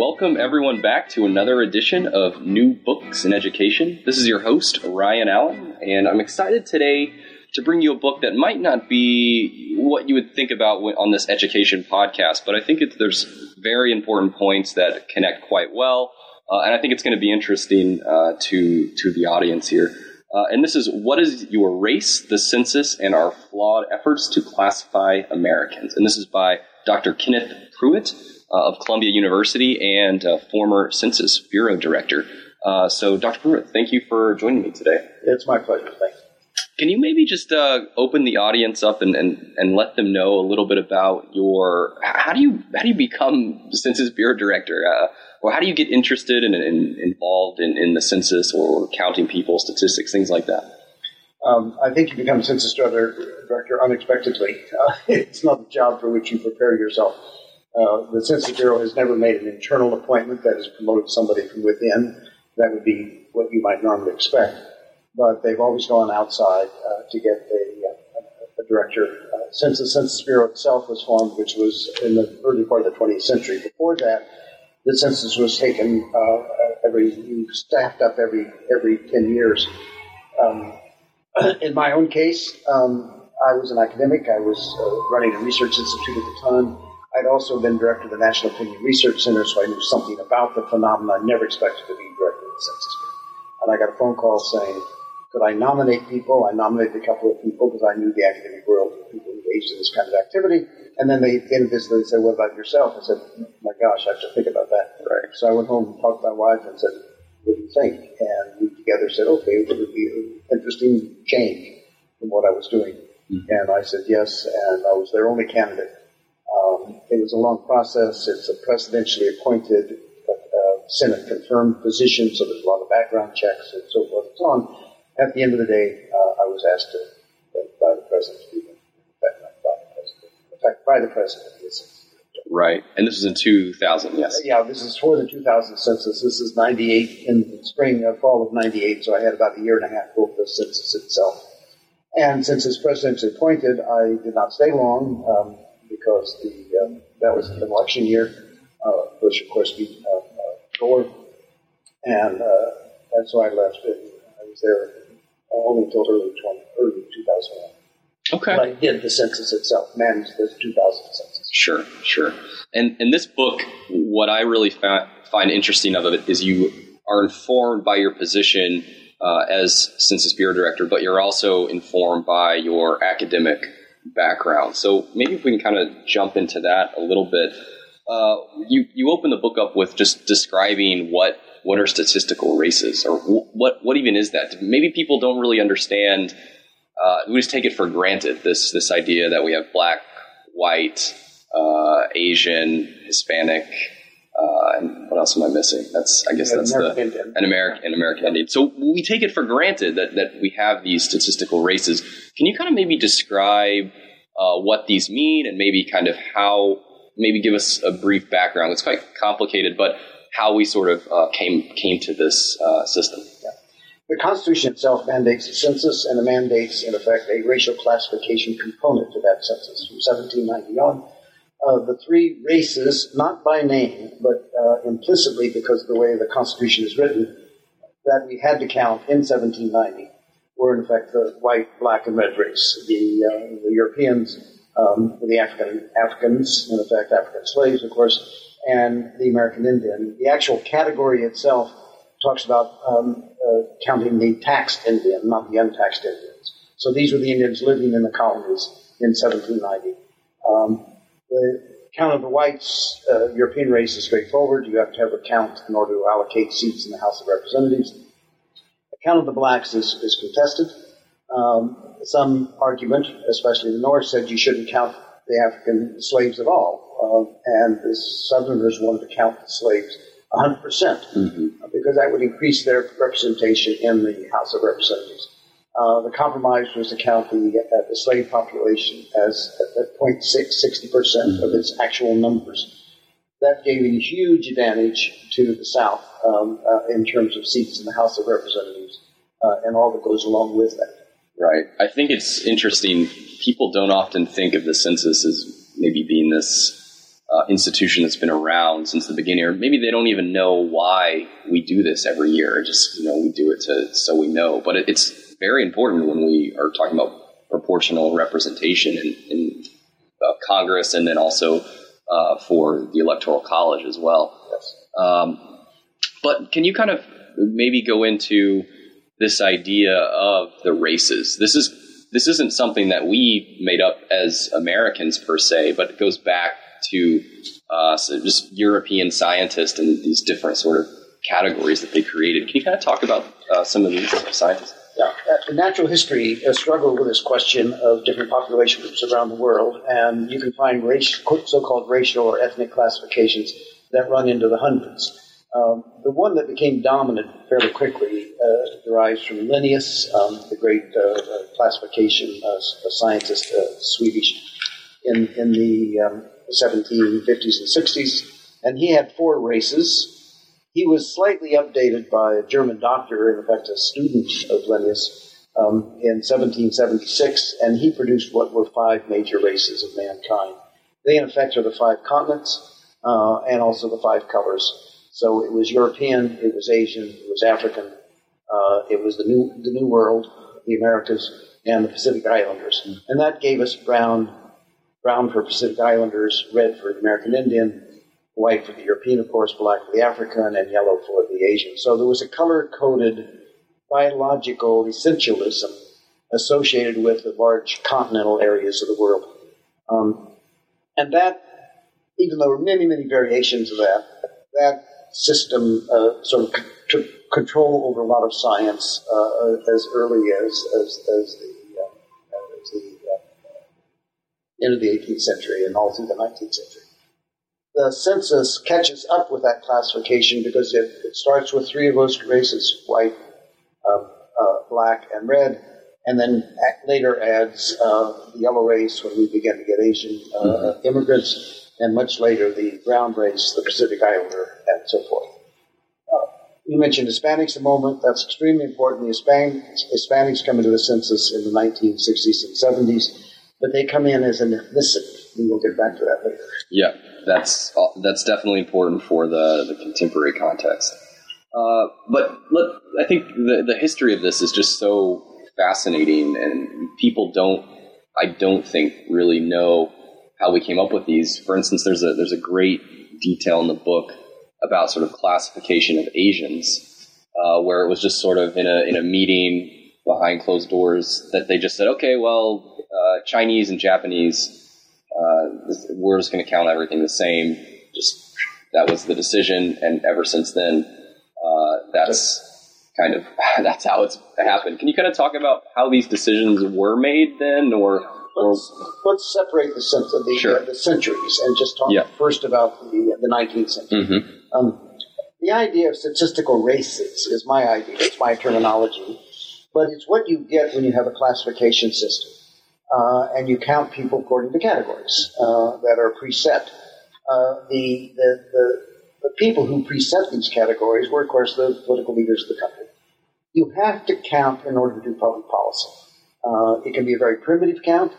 Welcome everyone back to another edition of New Books in Education. This is your host, Ryan Allen, and I'm excited today to bring you a book that might not be what you would think about on this education podcast, but I think there's very important points that connect quite well, uh, and I think it's going to be interesting uh, to to the audience here. Uh, and this is What is Your Race, the Census, and Our Flawed Efforts to Classify Americans. And this is by Dr. Kenneth Prewitt of Columbia University and former Census Bureau Director. Uh, so, Dr. Prewitt, thank you for joining me today. It's my pleasure. Thanks. Can you maybe just uh, open the audience up and, and, and let them know a little bit about your how do you how do you become Census Bureau Director? Uh, or how do you get interested and in, in, involved in, in the census or counting people, statistics, things like that? Um, I think you become census director unexpectedly. Uh, it's not a job for which you prepare yourself. Uh, the Census Bureau has never made an internal appointment that has promoted somebody from within. That would be what you might normally expect. But they've always gone outside uh, to get a, a, a director. Uh, since the Census Bureau itself was formed, which was in the early part of the 20th century, before that, the census was taken uh, every staffed up every every ten years. Um, in my own case, um, I was an academic. I was uh, running a research institute at the time. I'd also been director of the National Opinion Research Center, so I knew something about the phenomenon. I never expected to be director of the Census Bureau. And I got a phone call saying, could I nominate people? I nominated a couple of people because I knew the academic world, people engaged in this kind of activity. And then they visited and said, what about yourself? I said, my gosh, I have to think about that. Right. So I went home and talked to my wife and said, what do you think? And we together said, okay, it would be an interesting change from what I was doing. Mm-hmm. And I said yes, and I was their only candidate. Um, it was a long process. It's a presidentially appointed, uh, Senate confirmed position, so there's a lot of background checks and so forth and so on. At the end of the day, uh, I was asked to, by the president to be in fact, by the president. Right, and this was in 2000, yes. Yeah, this is for the 2000 census. This is 98 in the spring, uh, fall of 98, so I had about a year and a half for the census itself. And since as president appointed, I did not stay long um, because the um, that was the election year. Uh, Bush, of course, beat uh, uh, Gore, and uh, and so I left. And I was there only until early 20, early 2001. Okay. But I did the census itself, managed the 2000 census. Sure, sure. And in this book, what I really fa- find interesting of it is you are informed by your position uh, as Census Bureau Director, but you're also informed by your academic background. So maybe if we can kind of jump into that a little bit. Uh, you you open the book up with just describing what what are statistical races or what what even is that? Maybe people don't really understand uh, we just take it for granted this this idea that we have black, white, uh, Asian, Hispanic, uh, and what else am I missing? That's I guess that's American the Indian. an American an American Indian. So we take it for granted that that we have these statistical races. Can you kind of maybe describe uh, what these mean and maybe kind of how maybe give us a brief background? It's quite complicated, but how we sort of uh, came came to this uh, system. Yeah. The Constitution itself mandates a census, and it mandates, in effect, a racial classification component to that census from 1790 on. Uh, the three races, not by name, but uh, implicitly because of the way the Constitution is written, that we had to count in 1790 were, in fact the white, black, and red race. The, uh, the Europeans, um, the African Africans, in effect, African slaves, of course, and the American Indian. The actual category itself talks about um, uh, counting the taxed Indian, not the untaxed Indians. So these were the Indians living in the colonies in 1790. Um, the count of the whites, uh, European race is straightforward. You have to have a count in order to allocate seats in the House of Representatives. The count of the blacks is, is contested. Um, some argument, especially in the North, said you shouldn't count the African slaves at all. Uh, and the Southerners wanted to count the slaves 100%, percent mm-hmm. because that would increase their representation in the House of Representatives. Uh, the compromise was to count the, uh, the slave population as at 0.6, 60% mm-hmm. of its actual numbers. That gave a huge advantage to the South um, uh, in terms of seats in the House of Representatives uh, and all that goes along with that. Right. I think it's interesting. People don't often think of the census as maybe being this uh, institution that's been around since the beginning, or maybe they don't even know why we do this every year. Just you know, we do it to so we know. But it, it's very important when we are talking about proportional representation in, in uh, Congress, and then also uh, for the Electoral College as well. Yes. Um, but can you kind of maybe go into this idea of the races? This is this isn't something that we made up as Americans per se, but it goes back to uh, so just European scientists and these different sort of categories that they created. Can you kind of talk about uh, some of these scientists? Yeah, uh, natural history has struggled with this question of different population groups around the world, and you can find race, so-called racial or ethnic classifications that run into the hundreds. Um, the one that became dominant fairly quickly uh, derives from Linnaeus, um, the great uh, uh classification uh, scientist, Swedish, in, in the um, 1750s and 60s, and he had four races. He was slightly updated by a German doctor, in fact, a student of Linnaeus, um, in 1776, and he produced what were five major races of mankind. They, in effect, are the five continents uh, and also the five colors. So it was European, it was Asian, it was African, uh, it was the new the New World, the Americas, and the Pacific Islanders, and that gave us brown brown for Pacific Islanders, red for American Indian, white for the European, of course, black for the African, and yellow for the Asian. So there was a color coded biological essentialism associated with the large continental areas of the world. Um, and that, even though there were many, many variations of that, that system uh, sort of took control over a lot of science uh, as early as, as, as the into the 18th century and all through the 19th century. The census catches up with that classification because it, it starts with three of those races white, um, uh, black, and red, and then later adds uh, the yellow race when we begin to get Asian uh, mm-hmm. immigrants, and much later the brown race, the Pacific Islander, and so forth. Uh, you mentioned Hispanics a moment. That's extremely important. The Hispanics, Hispanics come into the census in the 1960s and 70s but they come in as an ethnicity. We'll get back to that later. Yeah, that's that's definitely important for the, the contemporary context. Uh, but I think the the history of this is just so fascinating, and people don't, I don't think, really know how we came up with these. For instance, there's a there's a great detail in the book about sort of classification of Asians, uh, where it was just sort of in a in a meeting behind closed doors that they just said, okay, well, uh, Chinese and Japanese, uh, we're just going to count everything the same. Just that was the decision, and ever since then, uh, that's kind of that's how it's happened. Can you kind of talk about how these decisions were made then, or? Let's, let's separate the, sense of the, sure. the centuries and just talk yeah. first about the, the 19th century. Mm-hmm. Um, the idea of statistical races is my idea. It's my terminology. But it's what you get when you have a classification system uh, and you count people according to categories uh, that are preset. Uh, the, the, the, the, people who preset these categories were, of course, the political leaders of the country. You have to count in order to do public policy. Uh, it can be a very primitive count,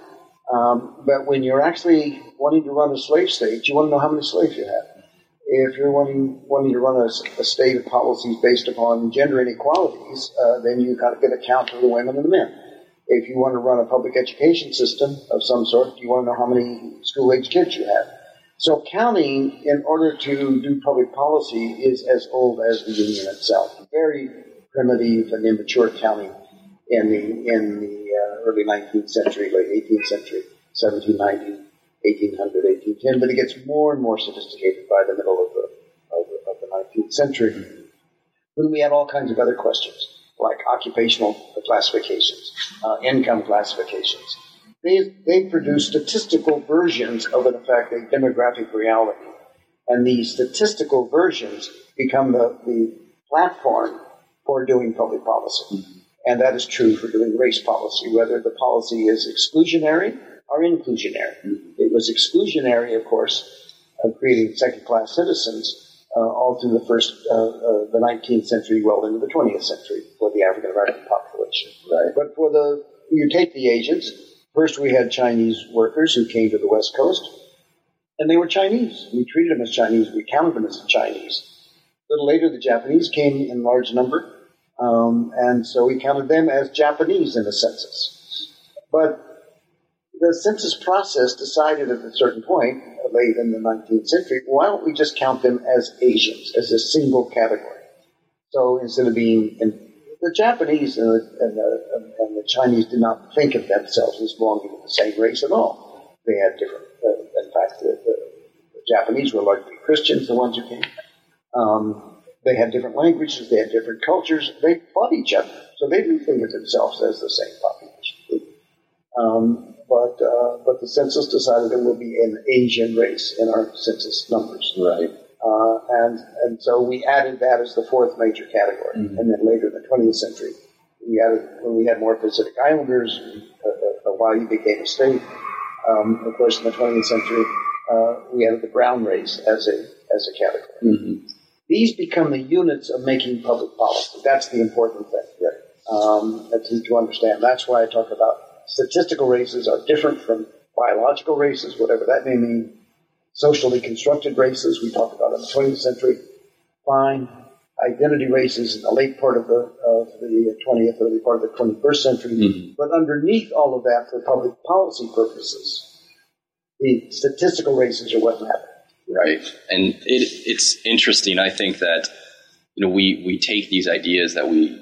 um, but when you're actually wanting to run a slave state, you want to know how many slaves you have. If you're wanting, wanting to run a, a state of policies based upon gender inequalities, uh, then you've got to get a count of the women and the men if you want to run a public education system of some sort, you want to know how many school age kids you have. So counting in order to do public policy is as old as the Union itself. Very primitive and immature counting in the in the uh, early 19th century, late 18th century, 1790, 1800, 1810. But it gets more and more sophisticated by the middle of the of the, of the 19th century. When we had all kinds of other questions like occupational classifications, uh, income classifications, they, they produce statistical versions of, in effect, a demographic reality. And these statistical versions become the, the platform for doing public policy. And that is true for doing race policy, whether the policy is exclusionary or inclusionary. It was exclusionary, of course, of creating second class citizens uh, all through the first, uh, uh, the 19th century, well into the 20th century for the African American population. Right. But for the, you take the Asians, first we had Chinese workers who came to the West Coast, and they were Chinese. We treated them as Chinese, we counted them as Chinese. A little later, the Japanese came in large number, um, and so we counted them as Japanese in the census. But the census process decided at a certain point, late in the 19th century, why don't we just count them as Asians, as a single category? So instead of being, and the Japanese and the, and the, and the Chinese did not think of themselves as belonging to the same race at all. They had different, uh, in fact, the, the, Japanese were largely Christians, the ones who came. Um, they had different languages, they had different cultures, they fought each other. So they didn't think of themselves as the same population. Um, but uh, but the census decided it will be an Asian race in our census numbers. Right. Uh, and and so we added that as the fourth major category. Mm-hmm. And then later in the 20th century, we added when we had more Pacific Islanders, uh, uh Hawaii became a state. Um, of course, in the 20th century, uh, we added the brown race as a as a category. Mm-hmm. These become the units of making public policy. That's the important thing. Yeah. Um, to, to understand. That's why I talk about statistical races are different from biological races, whatever that may mean. Socially constructed races, we talked about in the 20th century. Fine. Identity races in the late part of the, of the 20th, early part of the 21st century. Mm-hmm. But underneath all of that, for public policy purposes, the statistical races are what matter. Right. And it, it's interesting, I think, that you know, we, we take these ideas that we,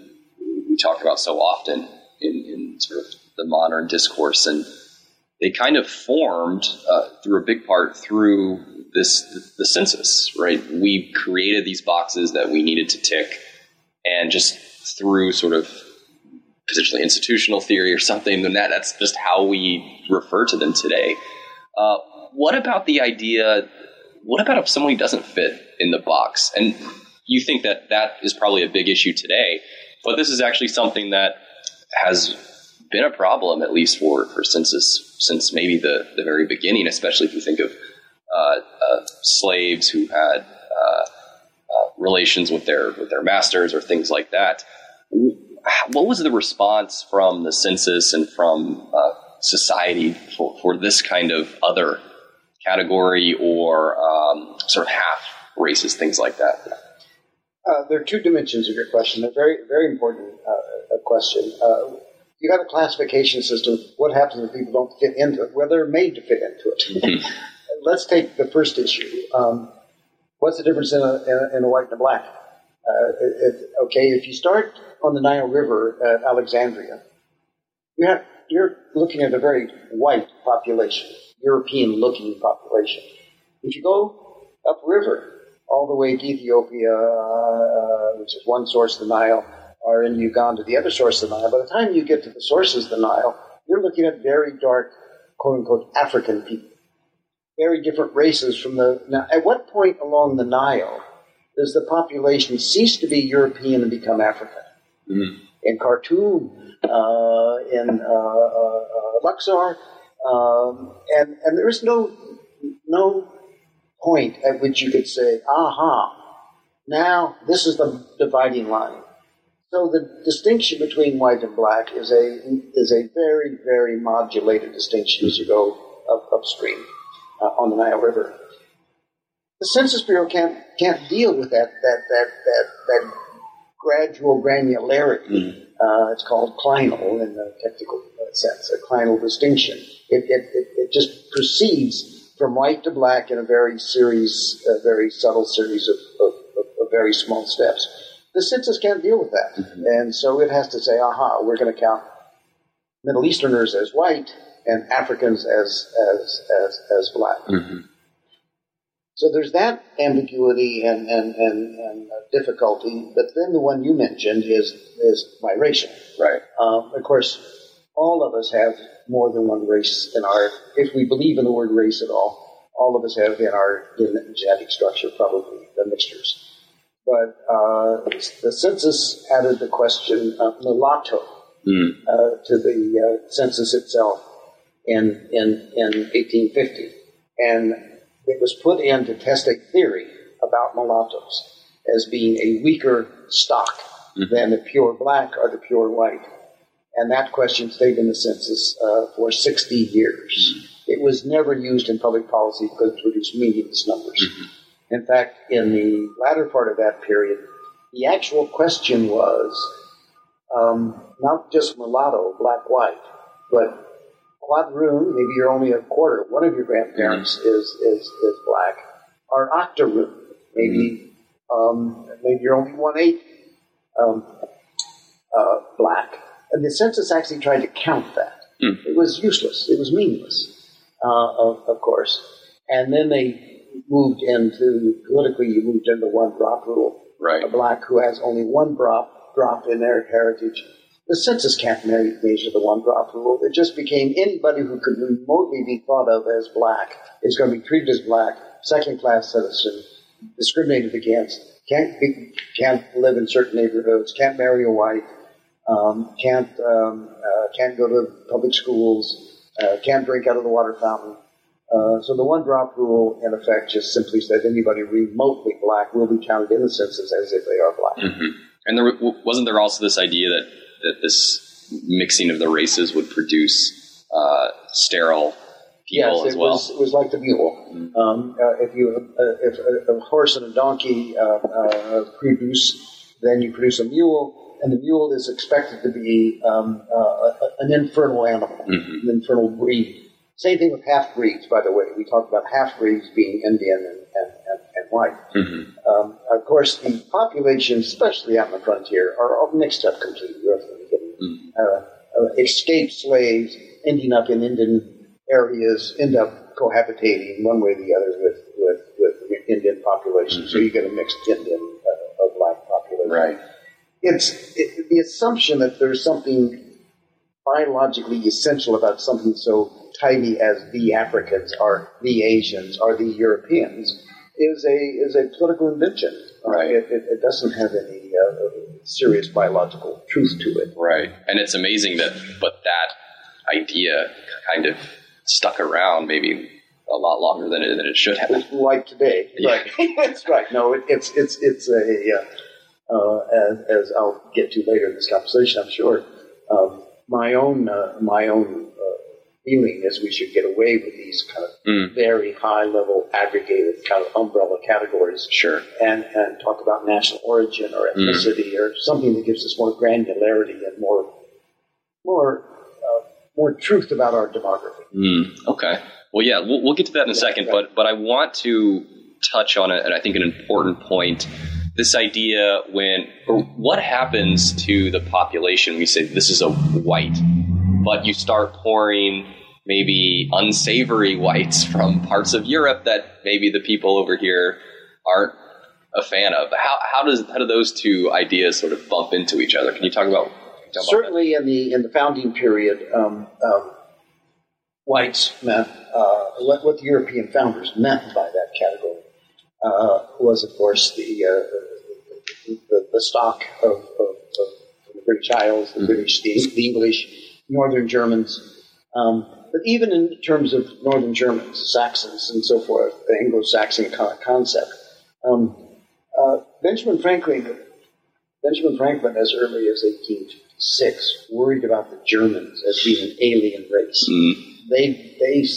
we talk about so often in, in sort of the modern discourse, and they kind of formed uh, through a big part through this the, census, right? We created these boxes that we needed to tick, and just through sort of potentially institutional theory or something, then that, that's just how we refer to them today. Uh, what about the idea? What about if somebody doesn't fit in the box? And you think that that is probably a big issue today, but this is actually something that has been a problem, at least for, for census, since maybe the, the very beginning, especially if you think of uh, uh, slaves who had uh, uh, relations with their, with their masters or things like that. What was the response from the census and from uh, society for, for this kind of other category or um, sort of half races, things like that? Uh, there are two dimensions of your question. A very, very important uh, question. Uh, you have a classification system. What happens if people don't fit into it? Well, they're made to fit into it. Mm-hmm. Let's take the first issue. Um, what's the difference in a, in a, in a white and a black? Uh, it, okay, if you start on the Nile River at Alexandria, you have, you're looking at a very white population, European-looking population. If you go upriver, all the way to Ethiopia, uh, which is one source of the Nile, are in Uganda, the other source of the Nile. By the time you get to the sources of the Nile, you're looking at very dark, quote unquote, African people. Very different races from the. Now, at what point along the Nile does the population cease to be European and become African? Mm-hmm. In Khartoum, uh, in uh, uh, uh Luxor, um, and and there is no no point at which you could say, "Aha, now this is the dividing line." So the distinction between white and black is a is a very very modulated distinction as you go up, upstream uh, on the Nile River. The Census Bureau can't can't deal with that that that that, that gradual granularity. Mm-hmm. Uh, it's called clinal in the technical sense, a clinal distinction. It, it, it, it just proceeds from white to black in a very series, a very subtle series of, of, of, of very small steps. The census can't deal with that. Mm-hmm. And so it has to say, aha, we're going to count Middle Easterners as white and Africans as, as, as, as black. Mm-hmm. So there's that ambiguity and, and, and, and difficulty. But then the one you mentioned is, is migration. Right. Uh, of course, all of us have more than one race in our, if we believe in the word race at all, all of us have in our genetic structure probably the mixtures. But uh, the census added the question of mulatto mm. uh, to the uh, census itself in, in, in 1850. And it was put in to test a theory about mulattoes as being a weaker stock mm-hmm. than the pure black or the pure white. And that question stayed in the census uh, for 60 years. Mm-hmm. It was never used in public policy because it produced meaningless numbers. Mm-hmm. In fact, in the latter part of that period, the actual question was um, not just mulatto, black, white, but quadroon, maybe you're only a quarter, one of your grandparents mm-hmm. is, is, is black, or octoroon, maybe, mm-hmm. um, maybe you're only one eighth um, uh, black. And the census actually tried to count that. Mm. It was useless. It was meaningless, uh, of, of, course. And then they moved into, politically, you moved into one drop rule. Right. A black who has only one drop, drop in their heritage the census can't measure the one drop rule. It just became anybody who could remotely be thought of as black is going to be treated as black, second class citizen, discriminated against, can't be, can't live in certain neighborhoods, can't marry a wife, um, can't um, uh, can't go to public schools, uh, can't drink out of the water fountain. Uh, so the one drop rule, in effect, just simply said anybody remotely black will be counted in the census as if they are black. Mm-hmm. And there wasn't there also this idea that that this mixing of the races would produce uh, sterile people yes, as well. Was, it was like the mule. Mm-hmm. Um, uh, if you uh, if a, a, horse and a donkey uh, uh, produce, then you produce a mule, and the mule is expected to be um, uh, an infernal animal, mm-hmm. an infernal breed. Same thing with half breeds, by the way. We talked about half breeds being Indian and, and, and, and white. Mm-hmm. Um, of course, the populations, especially out on the frontier, are all mixed up completely. Mm-hmm. Uh, uh, escaped slaves ending up in Indian areas end up cohabitating one way or the other with, with, with Indian populations. Mm-hmm. So you get a mixed Indian uh, black population. Right. It's it, the assumption that there's something biologically essential about something so tiny as the Africans or the Asians or the Europeans is a is a political invention. Right. It, it, it doesn't have any uh, serious biological truth to it. Right. And it's amazing that, but that idea kind of stuck around maybe a lot longer than it, than it should have. Like today. Yeah. Right. That's right. No, it, it's it's it's a uh, uh, as, as, I'll get to later in this conversation, I'm sure. Um, my own uh, my own feeling is we should get away with these kind of mm. very high level aggregated kind of umbrella categories. Sure. And, and talk about national origin or hmm. ethnicity mm. or something that gives us more granularity and more more uh, more truth about our demography. Mm. Okay. Well, yeah, we'll, we'll get to that in a yeah, second, right. but but I want to touch on it, and I think an important point. This idea when, or what happens to the population? We say this is a white, but you start pouring maybe unsavory whites from parts of Europe that maybe the people over here aren't a fan of. How, how does how do those two ideas sort of bump into each other? Can you talk about? Talk Certainly, about in the in the founding period, um, um, whites meant uh, what, what, the European founders meant by that category uh, was, of course, the uh, the, the, stock of, of, of the British Isles, the mm-hmm. British, the, the, English, Northern Germans. Um, but even in terms of Northern Germans, Saxons, and so forth, the Anglo-Saxon concept, um, uh, Benjamin Franklin, Benjamin Franklin, as early as 1856, worried about the Germans as being an alien race. Mm. They they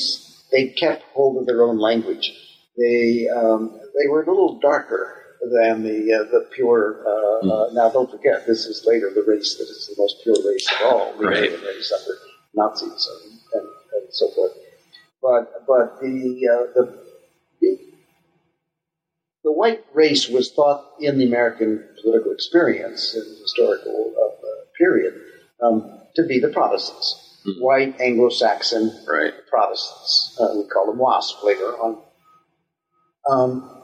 they kept hold of their own language. They um, they were a little darker than the uh, the pure. Uh, mm. now, don't forget, this is later the race that is the most pure race of all, the right. race under Nazis and, and and so forth. But but the uh, the, the the white race was thought in the American political experience in the historical uh, period um, to be the Protestants, mm-hmm. white Anglo-Saxon right. Protestants. Uh, we call them WASP later on. Um,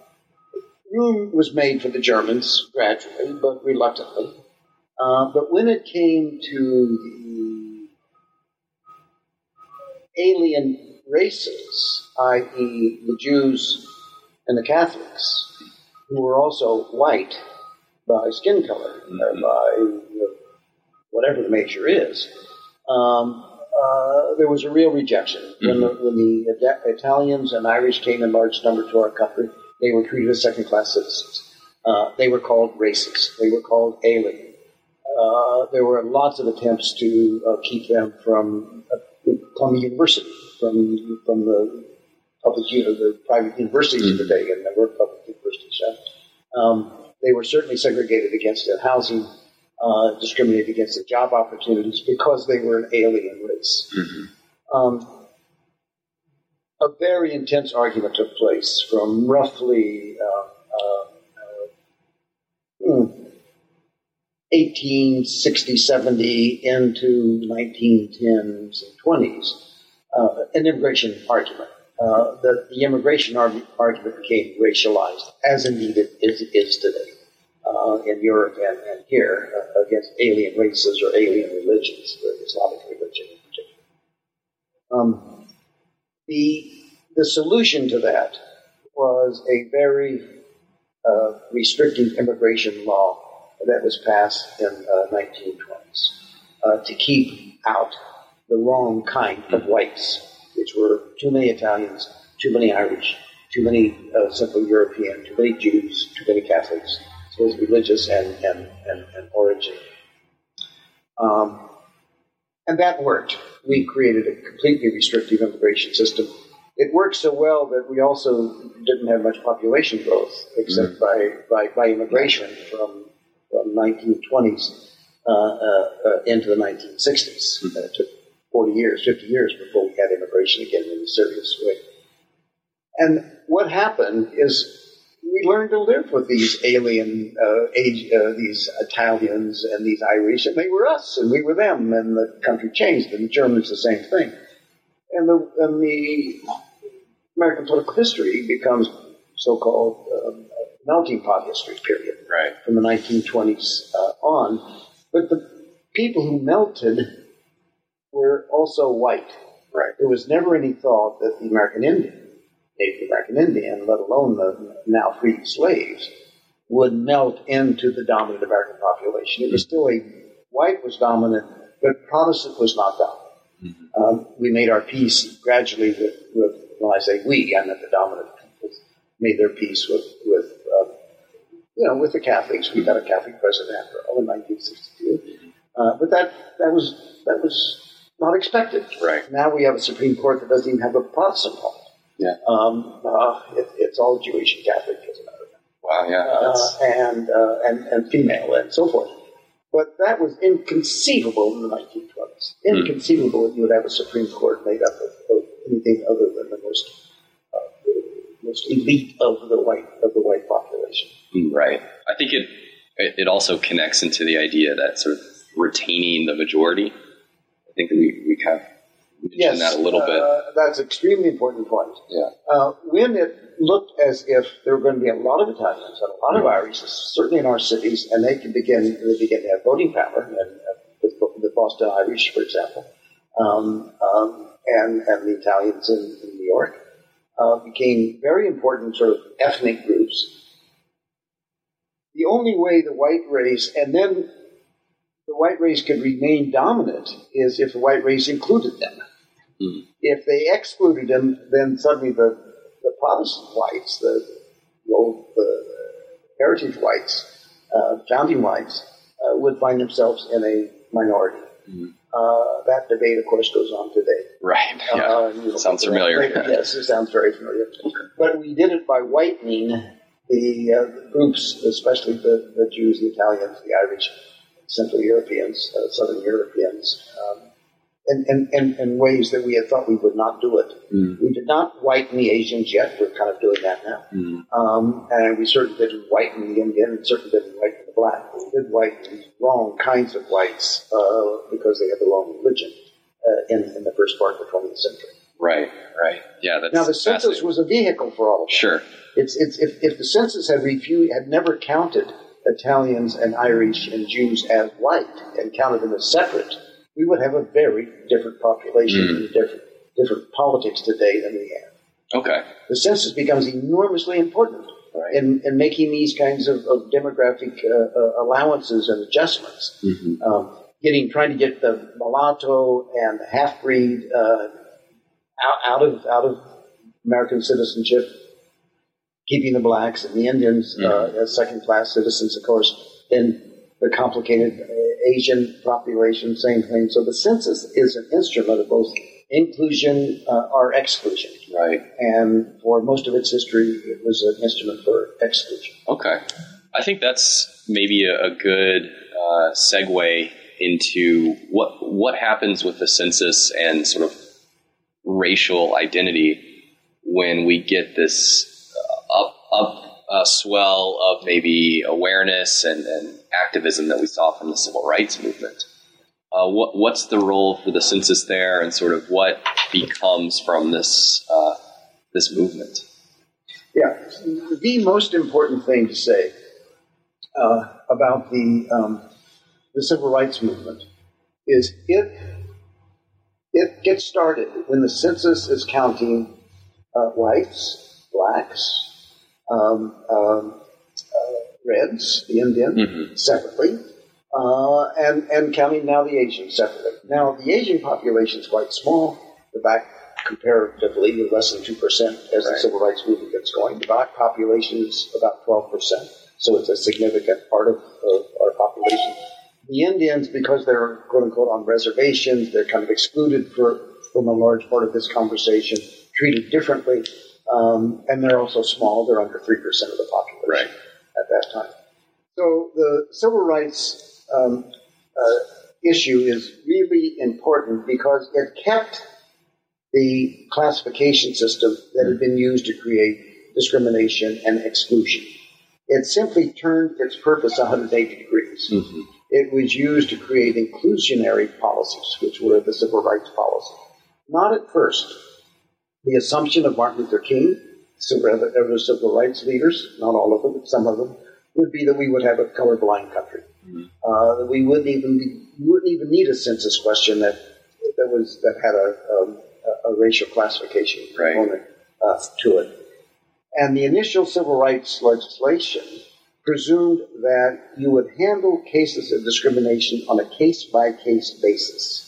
room was made for the Germans gradually, but reluctantly. Uh, but when it came to the alien races, i.e., the Jews and the Catholics, who were also white by skin color, or by whatever the measure is, um, uh, there was a real rejection. When, the, when the Italians and Irish came in large number to our country, they were treated as second class citizens. Uh, they were called racists. They were called alien. Uh, there were lots of attempts to uh, keep them from uh, Columbia University, from from the public, you know, the private universities of the day, and there were public universities. Yeah. Um, they were certainly segregated against their housing, uh, discriminated against their job opportunities because they were an alien race. Um, a very intense argument took place from roughly uh, uh, uh, hmm, 1860, 70 into 1910s and 20s, uh, an immigration argument. Uh, the, the immigration argument became racialized, as indeed it is, is today uh, in Europe and, and here uh, against alien races or alien religions, the Islamic religion in particular. Um, the, the solution to that was a very uh, restrictive immigration law that was passed in uh, 1920s uh, to keep out the wrong kind of whites, which were too many Italians, too many Irish, too many uh, Central European, too many Jews, too many Catholics, both religious and, and, and, and origin. Um, and that worked. We created a completely restrictive immigration system. It worked so well that we also didn't have much population growth, except by, by, by immigration from, from 1920s uh, uh, uh, into the 1960s. And it took 40 years, 50 years before we had immigration again in a serious way. And what happened is we learned to live with these alien, uh, age, uh, these Italians and these Irish, and they were us, and we were them, and the country changed, and the Germans the same thing. And the, and the American political history becomes so-called um, melting pot history period Right. from the 1920s uh, on. But the people who melted were also white. Right. There was never any thought that the American Indian, Native American Indian, let alone the now freed slaves, would melt into the dominant American population. It was still a white was dominant, but Protestant was not dominant. Um, we made our peace gradually with, with, when I say we, I meant the dominant peoples, made their peace with, with uh, you know, with the Catholics. We got a Catholic president after all in 1962. Uh, but that, that was, that was not expected. Right. Now we have a Supreme Court that doesn't even have a Protestant law. Yeah. Um, uh, it, it's all Jewish and Catholic, as a matter of fact Wow. Yeah. uh, and, uh, and and female and so forth. But that was inconceivable in the 1920s. Inconceivable that you would have a Supreme Court made up of, of anything other than the most uh, the most elite of the white of the white population. right. I think it it also connects into the idea that sort of retaining the majority. I think we we kind mentioned that a little bit. uh, That's an extremely important point. Yeah. Uh, when it looked as if there were going to be a lot of Italians and a lot of Irish, certainly in our cities, and they could begin they begin to have voting power, and uh, the, the Boston Irish, for example, um, um, and and the Italians in, in New York uh, became very important sort of ethnic groups. The only way the white race, and then the white race could remain dominant, is if the white race included them if they excluded them, then suddenly the, the Protestant whites, the, the old the heritage whites, uh, founding whites, uh, would find themselves in a minority. Uh, that debate, of course, goes on today. Right. Yeah. Uh, and we'll Sounds get to that familiar. later. Yes, it sounds very familiar. But we did it by whitening the, uh, groups, especially the, the Jews, the Italians, the Irish, Central Europeans, uh, Southern Europeans, um, in, in, in, in ways that we had thought we would not do it. We did not whiten the Asians yet. We're kind of doing that now. Um, and we certainly didn't whiten the Indian and certainly didn't whiten the black. We did whiten wrong kinds of whites uh, because they had the wrong religion uh, in, in the first part of the 20th century. Right. Right. Yeah. That's Now, the census was a vehicle for all of it. sure. It's, it's, if, if the census had refused, had never counted Italians and Irish and Jews as white and counted them as separate, we would have a very different population and a different different politics today than we have. Okay. The census becomes enormously important Right. in, in making these kinds of, of demographic uh, uh, allowances and adjustments. Mhm. Um, getting trying to get the mulatto and the half breed uh, out, out of out of American citizenship, keeping the blacks and the Indians uh, as second class citizens, of course. Then the complicated uh, Asian population, same thing. So the census is an instrument of both inclusion uh, or exclusion. Right. And for most of its history, it was an instrument for exclusion. Okay. I think that's maybe a, a good uh, segue into what what happens with the census and sort of racial identity when we get this uh, up up uh, swell of maybe awareness and, and activism that we saw from the civil rights movement. Uh, what what's the role for the census there, and sort of what becomes from this uh, this movement? Yeah, the most important thing to say uh, about the um, the civil rights movement is it it gets started when the census is counting uh, whites, blacks, um, um, uh, reds, the Indian Mhm. separately, uh, and and counting now the Asian separately. Now the Asian population is quite small. The black comparatively less than two percent as the civil rights movement gets going. The black population is about twelve percent, so it's a significant part of, of our population. The Indians, because they're quote unquote on reservations, they're kind of excluded for, from a large part of this conversation, treated differently, um, and they're also small. They're under three percent of the population Right. At that time. So the civil rights um, uh, issue is really important because it kept the classification system that had been used to create discrimination and exclusion. It simply turned its purpose 180 degrees. Mm-hmm. It was used to create inclusionary policies, which were the civil rights policy. Not at first. The assumption of Martin Luther King, other civil rights leaders, not all of them, but some of them, would be that we would have a colorblind country. Uh, we wouldn't even be, wouldn't even need a census question that that was that had a, um, a, a racial classification Right. component uh, to it. And the initial civil rights legislation presumed that you would handle cases of discrimination on a case by case basis.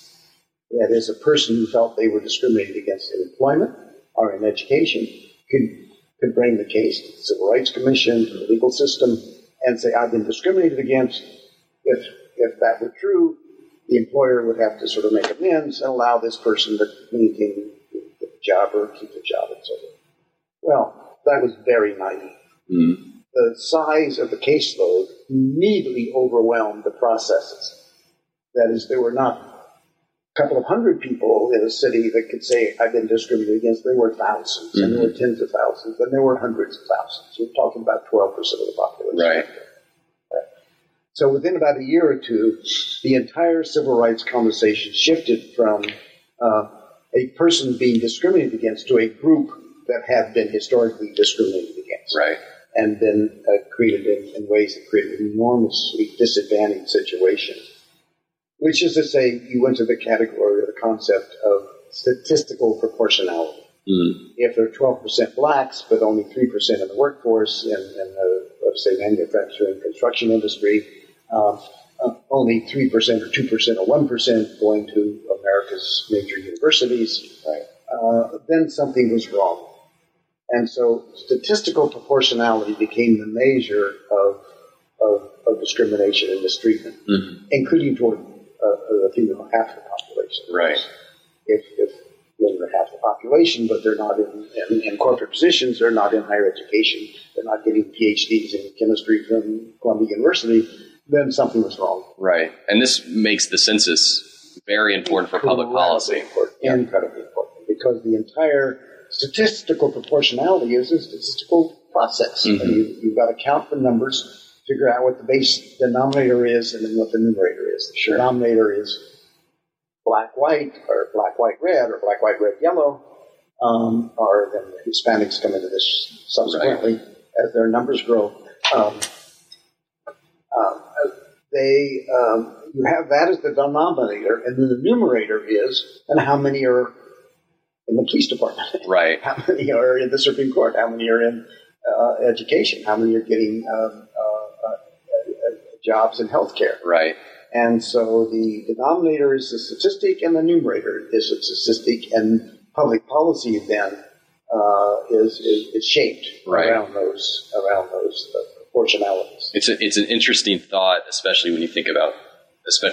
That is, a person who felt they were discriminated against in employment or in education could, could bring the case to the Civil Rights Commission, to the legal system, and say, I've been discriminated against. If, if that were true, the employer would have to sort of make amends and allow this person to maintain the job or keep the job and so forth. Well, that was very naive Mm-hmm. the size of the caseload immediately overwhelmed the processes. That is, there were not couple of hundred people in a city that could say, I've been discriminated against. There were 1000s and there were tens of thousands, and there were hundreds of thousands. We're talking about 12% of the population. Right. So within about a year or two, the entire civil rights conversation shifted from uh, a person being discriminated against to a group that had been historically discriminated against Right. and then uh, created in, in ways that created an enormously disadvantaged situation. Which is to say, you went to the category or the concept of statistical proportionality. Mm-hmm. If there are 12% blacks, but only 3% in the workforce in, in the, let's say, manufacturing construction industry, um, uh, only 3% or 2% or 1% going to America's major universities, Right. uh, then something was wrong. And so statistical proportionality became the measure of, of, of discrimination and mistreatment, Mhm. including toward uh, the female half of the population. Right. If, if women are half the population, but they're not in, in, in corporate positions, they're not in higher education, they're not getting PhDs in chemistry from Columbia University, then something was wrong. Right. And this makes the census very important for public policy. important, Incredibly important because the entire statistical proportionality is a statistical process. Mhm. You, you've got to count the numbers, figure out what the base denominator is, and then what the numerator is. The denominator is black white, or black white red, or black white red yellow. Um, or then the Hispanics come into this subsequently as their numbers grow. Um, um, they um, you have that as the denominator, and then the numerator is and how many are in the police department? Right. How many are in the Supreme Court? How many are in uh, education? How many are getting um, uh, uh, uh jobs in healthcare? Right. And so the denominator is the statistic, and the numerator is the statistic, and public policy then uh, is, is, is shaped right. around those around those uh, proportionalities. It's a, it's an interesting thought, especially when you think about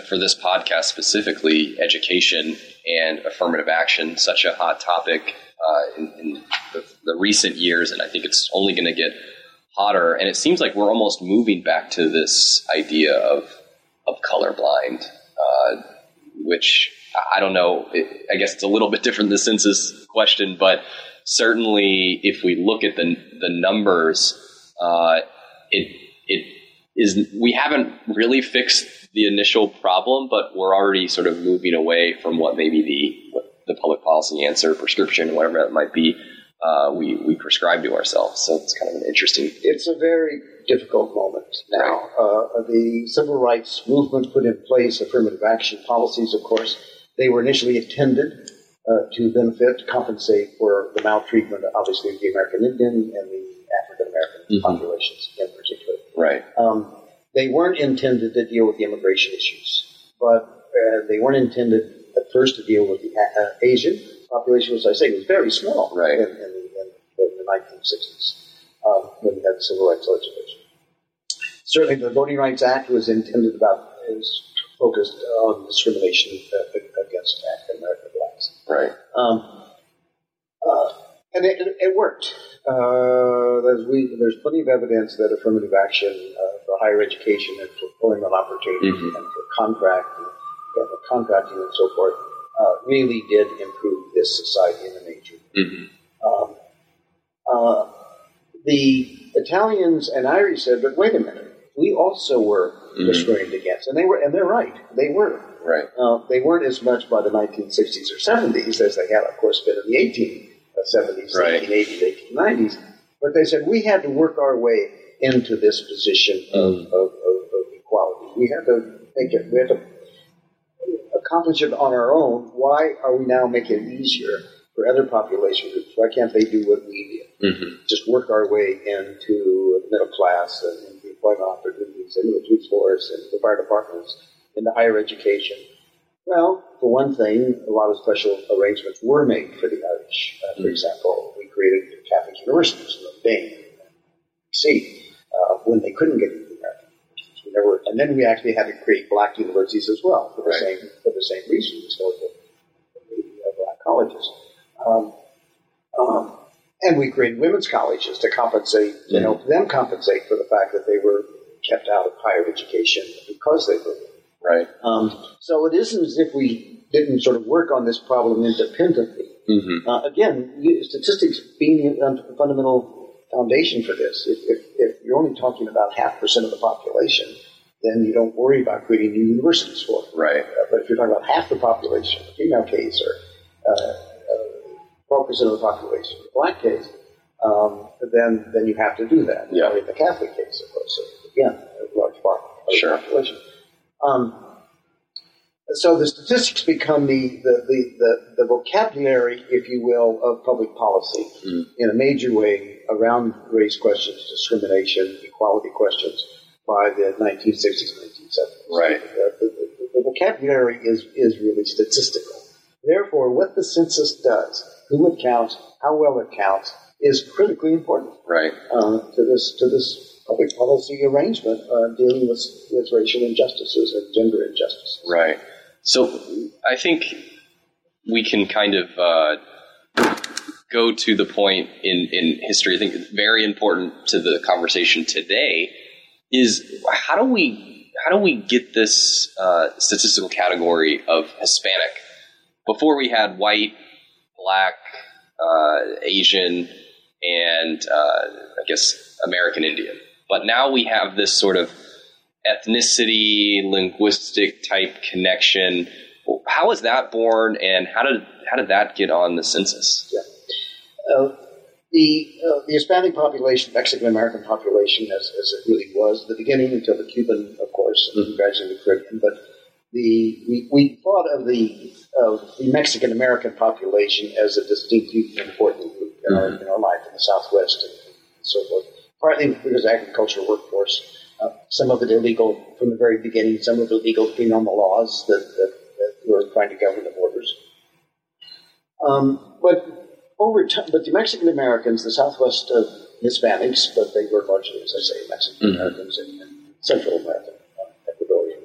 for this podcast specifically, education and affirmative action, such a hot topic uh, in, in the, the, recent years, and I think it's only going to get hotter. And it seems like we're almost moving back to this idea of of colorblind, uh, which I don't know. It, I guess it's a little bit different than the census question, but certainly if we look at the the numbers, uh, it it is we haven't really fixed the initial problem, but we're already sort of moving away from what maybe the the public policy answer, prescription, whatever that might be, uh, we we prescribe to ourselves. So it's kind of an interesting. It's a very difficult moment now. Uh, the civil rights movement put in place affirmative action policies. Of course, they were initially intended uh, to benefit, compensate for the maltreatment, obviously, of the American Indian and the African American mm-hmm. populations in particular. Right. Um, they weren't intended to deal with the immigration issues, but uh, they weren't intended at first to deal with the uh, Asian population, which I say was very small right. in, in, in, in the 1960s um, when we had the civil rights legislation. Certainly, the Voting Rights Act was intended about is focused on discrimination uh, against African American blacks. Right. Um, uh, and it, it, worked. Uh, there's, we, there's, plenty of evidence that affirmative action uh, for higher education and for employment opportunities mm-hmm. and for contract and for contracting and so forth uh, really did improve this society in a major. Mm-hmm. Um, uh, the Italians and Irish said, "But wait a minute, we also were mm-hmm. discriminated against," and they were, and they're right, they were. Right. Uh, they weren't as much by the 1960s or 70s as they had, of course, been in the 1870s, right. 1880s, 1890s. But they said we had to work our way into this position of, mm. of, of, of equality. We had to make it. We had to accomplish it on our own. Why are we now making it easier for other population groups? Why can't they do what we did? Mm-hmm. Just work our way into the middle class and into employment opportunities, into the police force, and the fire departments into higher education? Well, for one thing, a lot of special arrangements were made for the Irish. Uh, for mm-hmm. example, we created Catholic universities in Dame, C, uh, when they couldn't get into the American universities. We never, and then we actually had to create black universities as well for the right. same for the same reasons, so the, uh, black colleges. Um, um, and we created women's colleges to compensate, to mm-hmm. help them compensate for the fact that they were kept out of higher education because they were Right. Um, so it isn't as if we didn't sort of work on this problem independently. Mm-hmm. Uh, again, statistics being a fundamental foundation for this. If, if, if, you're only talking about half percent of the population, then you don't worry about creating new universities for it. Right. Uh, but if you're talking about half the population, the female case, or uh, uh, twelve percent of the population, the black case, um, then then you have to do that. Yeah. Or in the Catholic case, of course. So again, a large part of sure. the population. Um, so the statistics become the, the, the, the, the vocabulary, if you will, of public policy mm. in a major way around race questions, discrimination, equality questions by the 1960s, 1970s. Right. The, the, the, vocabulary is, is really statistical. Therefore, what the census does, who it counts, how well it counts, is critically important. Right. Uh, to this to this public policy arrangement uh, dealing with, with racial injustices and gender injustices. Right. So I think we can kind of uh, go to the point in, in history. I think it's very important to the conversation today is how do we how do we get this uh, statistical category of Hispanic? Before we had white, black, uh, Asian, and uh, I guess American Indian. But now we have this sort of ethnicity, linguistic type connection. How was that born, and how did how did that get on the census? Yeah. Uh, the uh, the Hispanic population, Mexican American population, as, as it really was at the beginning until the Cuban, of course, and mm-hmm. gradually the Caribbean. But the we, we thought of the of the Mexican American population as a distinctly important group in, our, in our life in the Southwest and, so forth. Partly because of agricultural workforce, uh, some of it illegal from the very beginning, some of it illegal the laws that, that, that were trying to govern the borders. Um, but over time, but the Mexican Americans, the Southwest uh, Hispanics, but they were largely, as I say, Mexican Americans and, and Central American, uh, Ecuadorian,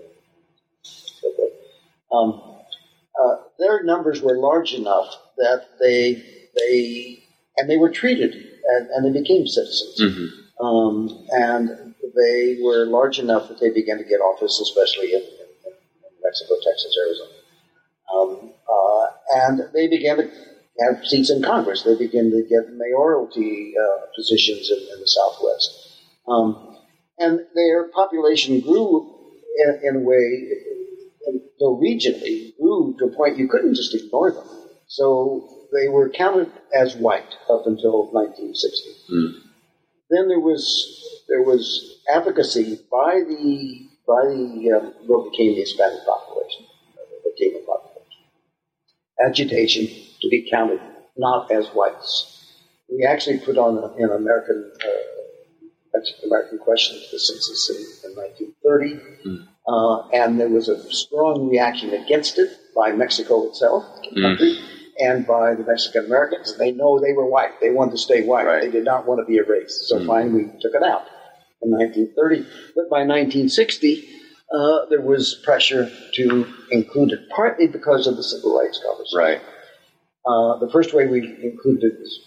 so forth. Um, uh, their numbers were large enough that they they and they were treated and, and they became citizens. Mm-hmm. Um, and they were large enough that they began to get office, especially in, in, in Mexico, Texas, Arizona. Um, uh, and they began to have seats in Congress. They begin to get mayoralty uh, positions in, in, the Southwest. Um, and their population grew in, in a way, though regionally, grew to a point you couldn't just ignore them. So they were counted as white up until 1960. Mm. Then there was there was advocacy by the by the um, what became the Hispanic population, the Latino population, agitation to be counted not as whites. We actually put on an American uh, American question to the census in, in 1930, Mm. uh, and there was a strong reaction against it by Mexico itself, the country, and by the Mexican Americans. They know they were white. They wanted to stay white. Right. They did not want to be erased. So Mm. finally, we took it out in 1930. But by 1960, uh, there was pressure to include it, partly because of the civil rights conversation. Right. Uh, the first way we included this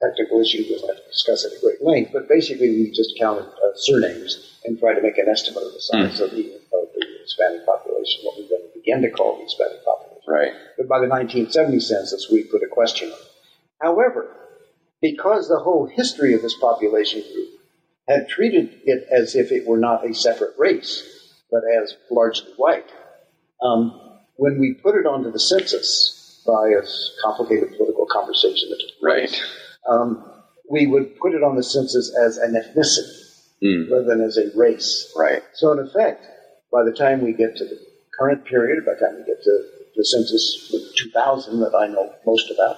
technical issue, we'll have to discuss it at great length, but basically we just counted uh, surnames and tried to make an estimate of the size of, the, of the Hispanic population, what we then began to call the Hispanic population. Right. But by the 1970 census, we put a question on it. However, because the whole history of this population group had treated it as if it were not a separate race, but as largely white, um, when we put it onto the census by a complicated political conversation that took place, Right. um, we would put it on the census as an ethnicity Mm. rather than as a race. Right. So, in effect, by the time we get to the current period, by the time we get to the census with 2000 that I know most about,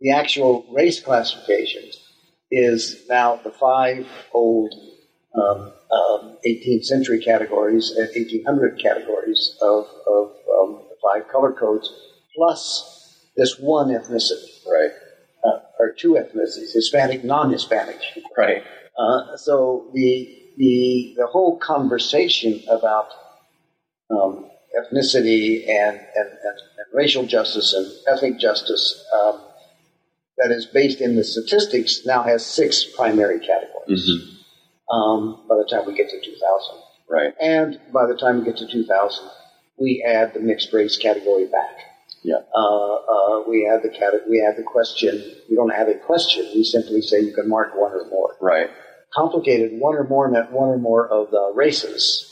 the actual race classification is now the five old um, um, 18th century categories and 1800 categories of, of um, five color codes, plus this one ethnicity, Right. uh, or two ethnicities, Hispanic, non-Hispanic. Right. Uh, so the the the whole conversation about um, ethnicity and, and, and, and racial justice and ethnic justice um, that is based in the statistics now has six primary categories. Mhm. Um, by the time we get to 2000, Right. and by the time we get to 2000, we add the mixed race category back. Yeah. Uh, uh, we add the cate- we add the question. We don't add a question. We simply say you can mark one or more Right. complicated. One or more meant one or more of the races.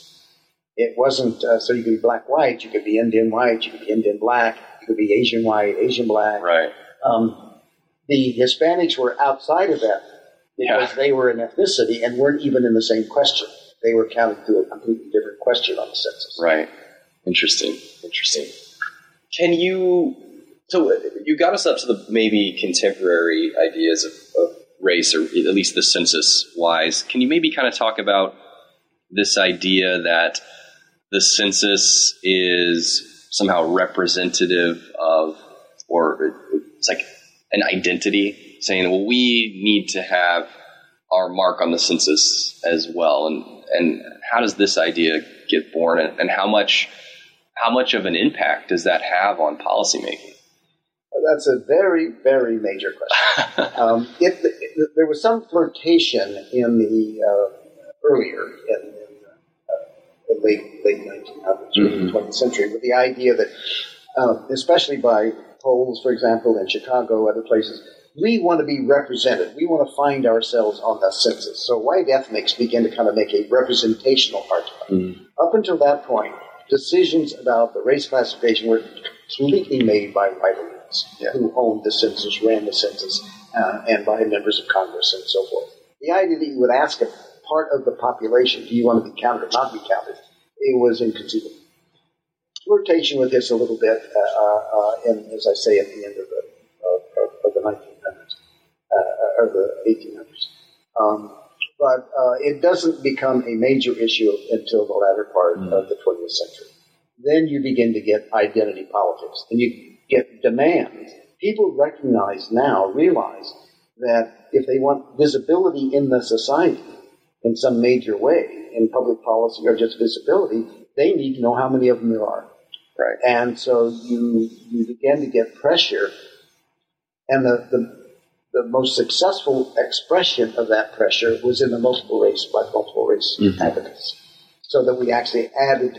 It wasn't uh, so you could be black white, you could be Indian white, you could be Indian black, you could be Asian white, Asian black. Right. Um, the Hispanics were outside of that because Yeah. they were an ethnicity and weren't even in the same question. They were counted through a completely different question on the census. Right. Interesting. Interesting. Can you? So uh, you got us up to the maybe contemporary ideas of, of race, or at least the census wise. Can you maybe kind of talk about this idea that the census is somehow representative of, or it's like an identity, saying, well, we need to have our mark on the census as well, and and how does this idea get born, and, and how much how much of an impact does that have on policymaking? That's a very, very major question. um, there was some flirtation in the uh, earlier in, in uh, the late late 1900s, early Mhm. 20th century, with the idea that, uh, especially by Poles, for example, in Chicago, other places, we want to be represented. We want to find ourselves on the census. So white ethnics begin to kind of make a representational part of argument. Up until that point, decisions about the race classification were completely made by white elites Yeah. who owned the census, ran the census, uh, and by members of Congress and so forth. The idea that you would ask a part of the population, do you want to be counted or not be counted, it was inconceivable. We're flirtation with this a little bit, uh, uh, in, as I say, at the end of the, or the 1800s. Um, but uh, it doesn't become a major issue until the latter part mm. of the 20th century. Then you begin to get identity politics, and you get demand. People recognize now, realize that if they want visibility in the society in some major way, in public policy or just visibility, they need to know how many of them there are. Right. And so you you begin to get pressure, and the, the the most successful expression of that pressure was in the multiple race by multiple race mm-hmm. advocates. So that we actually added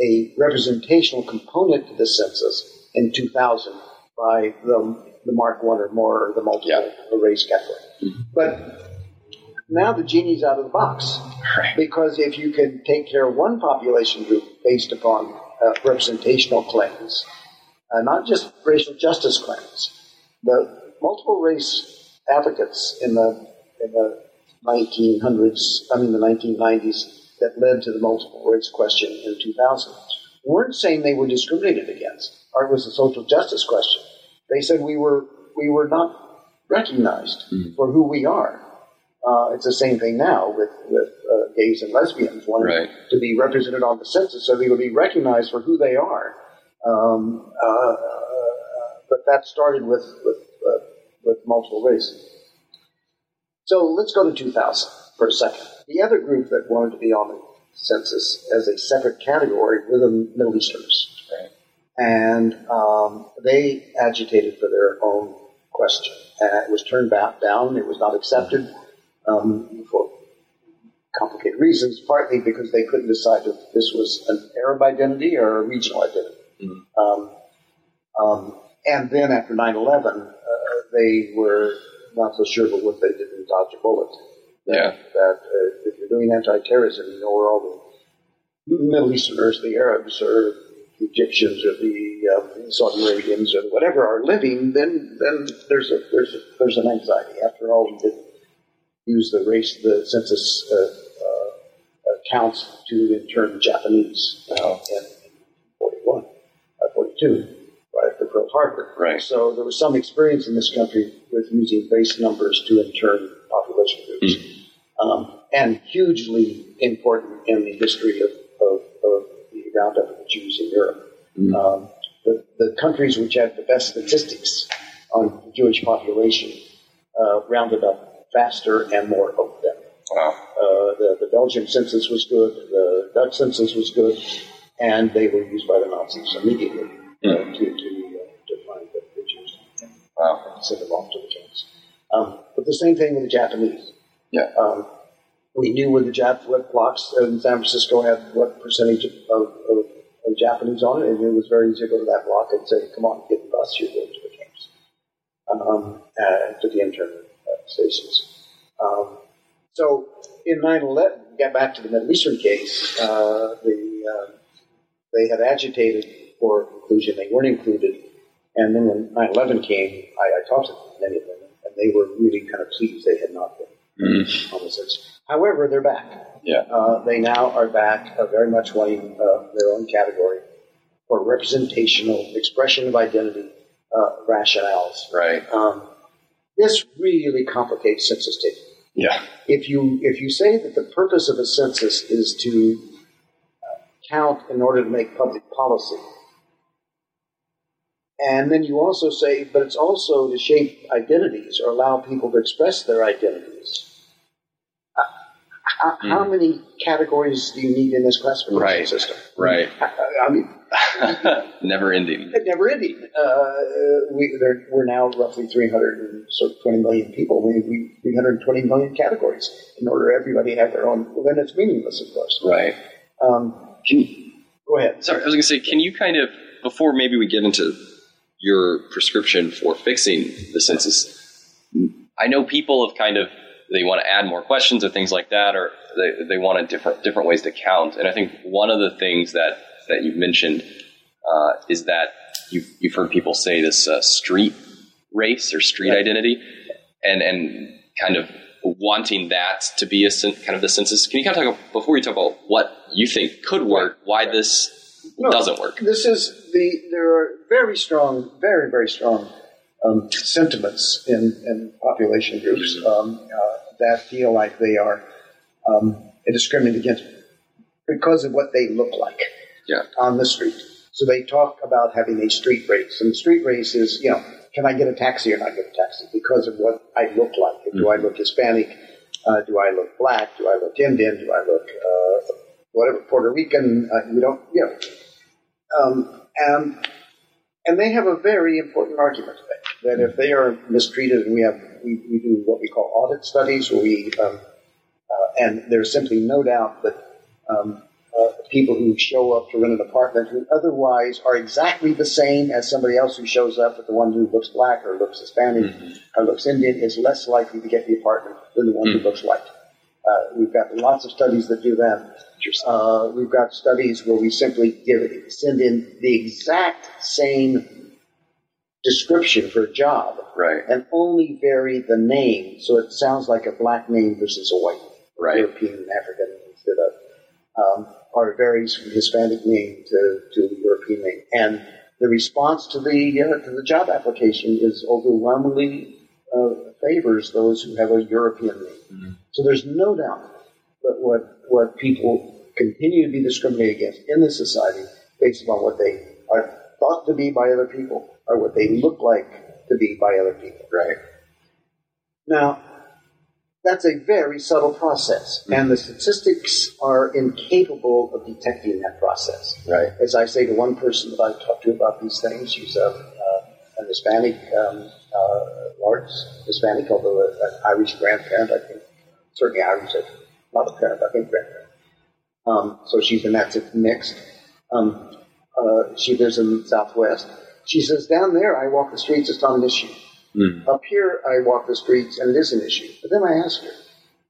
a representational component to the census in 2000 by the, the Mark One or more or the multiple yeah. race category. Mm-hmm. But now the genie's out of the box. Right. Because if you can take care of one population group based upon uh, representational claims, uh, not just racial justice claims, the multiple race advocates in the in the 1900s, I mean the 1990s, that led to the multiple race question in 2000 weren't saying they were discriminated against or it was a social justice question. They said we were we were not recognized mm-hmm. for who we are. Uh, it's the same thing now with with uh, gays and lesbians wanting right. to be represented on the census, so they would be recognized for who they are. Um, uh, but that started with with with multiple race. So let's go to 2000 for a second. The other group that wanted to be on the census as a separate category were the Middle Easterners. Right. And um, they agitated for their own question. And it was turned back down. It was not accepted um, for complicated reasons, partly because they couldn't decide if this was an Arab identity or a regional identity. Mm-hmm. Um, um and then after 9 11, uh, they were not so sure but what they didn't dodge a bullet. That, yeah. That uh, if you're doing anti-terrorism, you know where all the Middle Easterners, the Arabs, or the Egyptians, or the uh, Saudi Arabians, or whatever are living, then then there's a there's a, there's an anxiety. After all, we did use the race, the census uh, uh, counts to in turn Japanese uh, in 41, uh, 42, right after Pearl Harbor. Right. So there was some experience in this country with using base numbers to in turn population groups. Mm. Um, and hugely important in the history of, of, of the roundup of the Jews in Europe. Mm. Um, the, the countries which had the best statistics on the Jewish population uh, rounded up faster and more of them. Wow. Uh, the, the Belgian census was good, the Dutch census was good, and they were used by the Nazis immediately uh, mm. to, to, uh, to find the, the Jews send them off to the camps. Um, but the same thing with the Japanese. Yeah. Um, we knew where the Jap what blocks in San Francisco had what percentage of, of, of, Japanese on it, and it was very easy to go to that block and say, "Come on, get the bus, you're going to the camps, um, uh, to the intern uh, stations." Um, so in 9/11, get back to the Middle Eastern case, uh, the uh, they had agitated for inclusion; they weren't included, and then when 9/11 came, I, I talked to many of them, and they were really kind of pleased they had not been mm. homicides. However, they're back. Yeah. Uh, they now are back, uh, very much wanting uh, their own category for representational expression of identity uh, rationales. Right. Um, this really complicates census taking. Yeah. If you if you say that the purpose of a census is to uh, count in order to make public policy, and then you also say, but it's also to shape identities or allow people to express their identities. Uh, how, mm. how, many categories do you need in this classification right. system? Right. I, I mean, never ending. Never ending. Uh, we, we're now roughly 320 million people. We need 320 million categories in order everybody to have their own. Well, then it's meaningless, of course. Right. Um, you, go ahead. Sorry, I was going to say, can you kind of, before maybe we get into your prescription for fixing the census. I know people have kind of they want to add more questions or things like that, or they, they want a different different ways to count. And I think one of the things that that you've mentioned uh, is that you've you've heard people say this uh, street race or street right. identity, and and kind of wanting that to be a kind of the census. Can you kind of talk about, before you talk about what you think could work, why this No, doesn't work. This is the there are very strong, very very strong um, sentiments in, in population groups um, uh, that feel like they are um, discriminated against because of what they look like Yeah. on the street. So they talk about having a street race, and the street race is, you know, can I get a taxi or not get a taxi because of what I look like? Do I look Hispanic? Uh, do I look black? Do I look Indian? Do I look uh, whatever Puerto Rican? Uh, you don't, you know. Um, and and they have a very important argument to make that if they are mistreated, and we have we, we do what we call audit studies, where we um, uh, and there's simply no doubt that um, uh, people who show up to rent an apartment who otherwise are exactly the same as somebody else who shows up, but the one who looks black or looks Hispanic or looks Indian is less likely to get the apartment than the one who looks white. Uh, we've got lots of studies that do that. Uh, we've got studies where we simply give it, send in the exact same description for a job Right. and only vary the name so it sounds like a black name versus a white Right. European African instead of um, or it varies from Hispanic name to, to European name and the response to the uh, to the job application is overwhelmingly uh, favors those who have a European name. So there's no doubt that what what people continue to be discriminated against in this society based upon what they are thought to be by other people or what they look like to be by other people. Right. Now, that's a very subtle process, and the statistics are incapable of detecting that process. Right. As I say to one person that I talked to about these things, she's a, uh, an Hispanic, um, uh, large Hispanic, although an Irish grandparent, I think, certainly Irish, not a parent, I think grandparent. Um, so she's in that mixed. Um, uh, she lives in the Southwest. She says, down there, I walk the streets, it's not an issue. Up here, I walk the streets, and it is an issue. But then I ask her,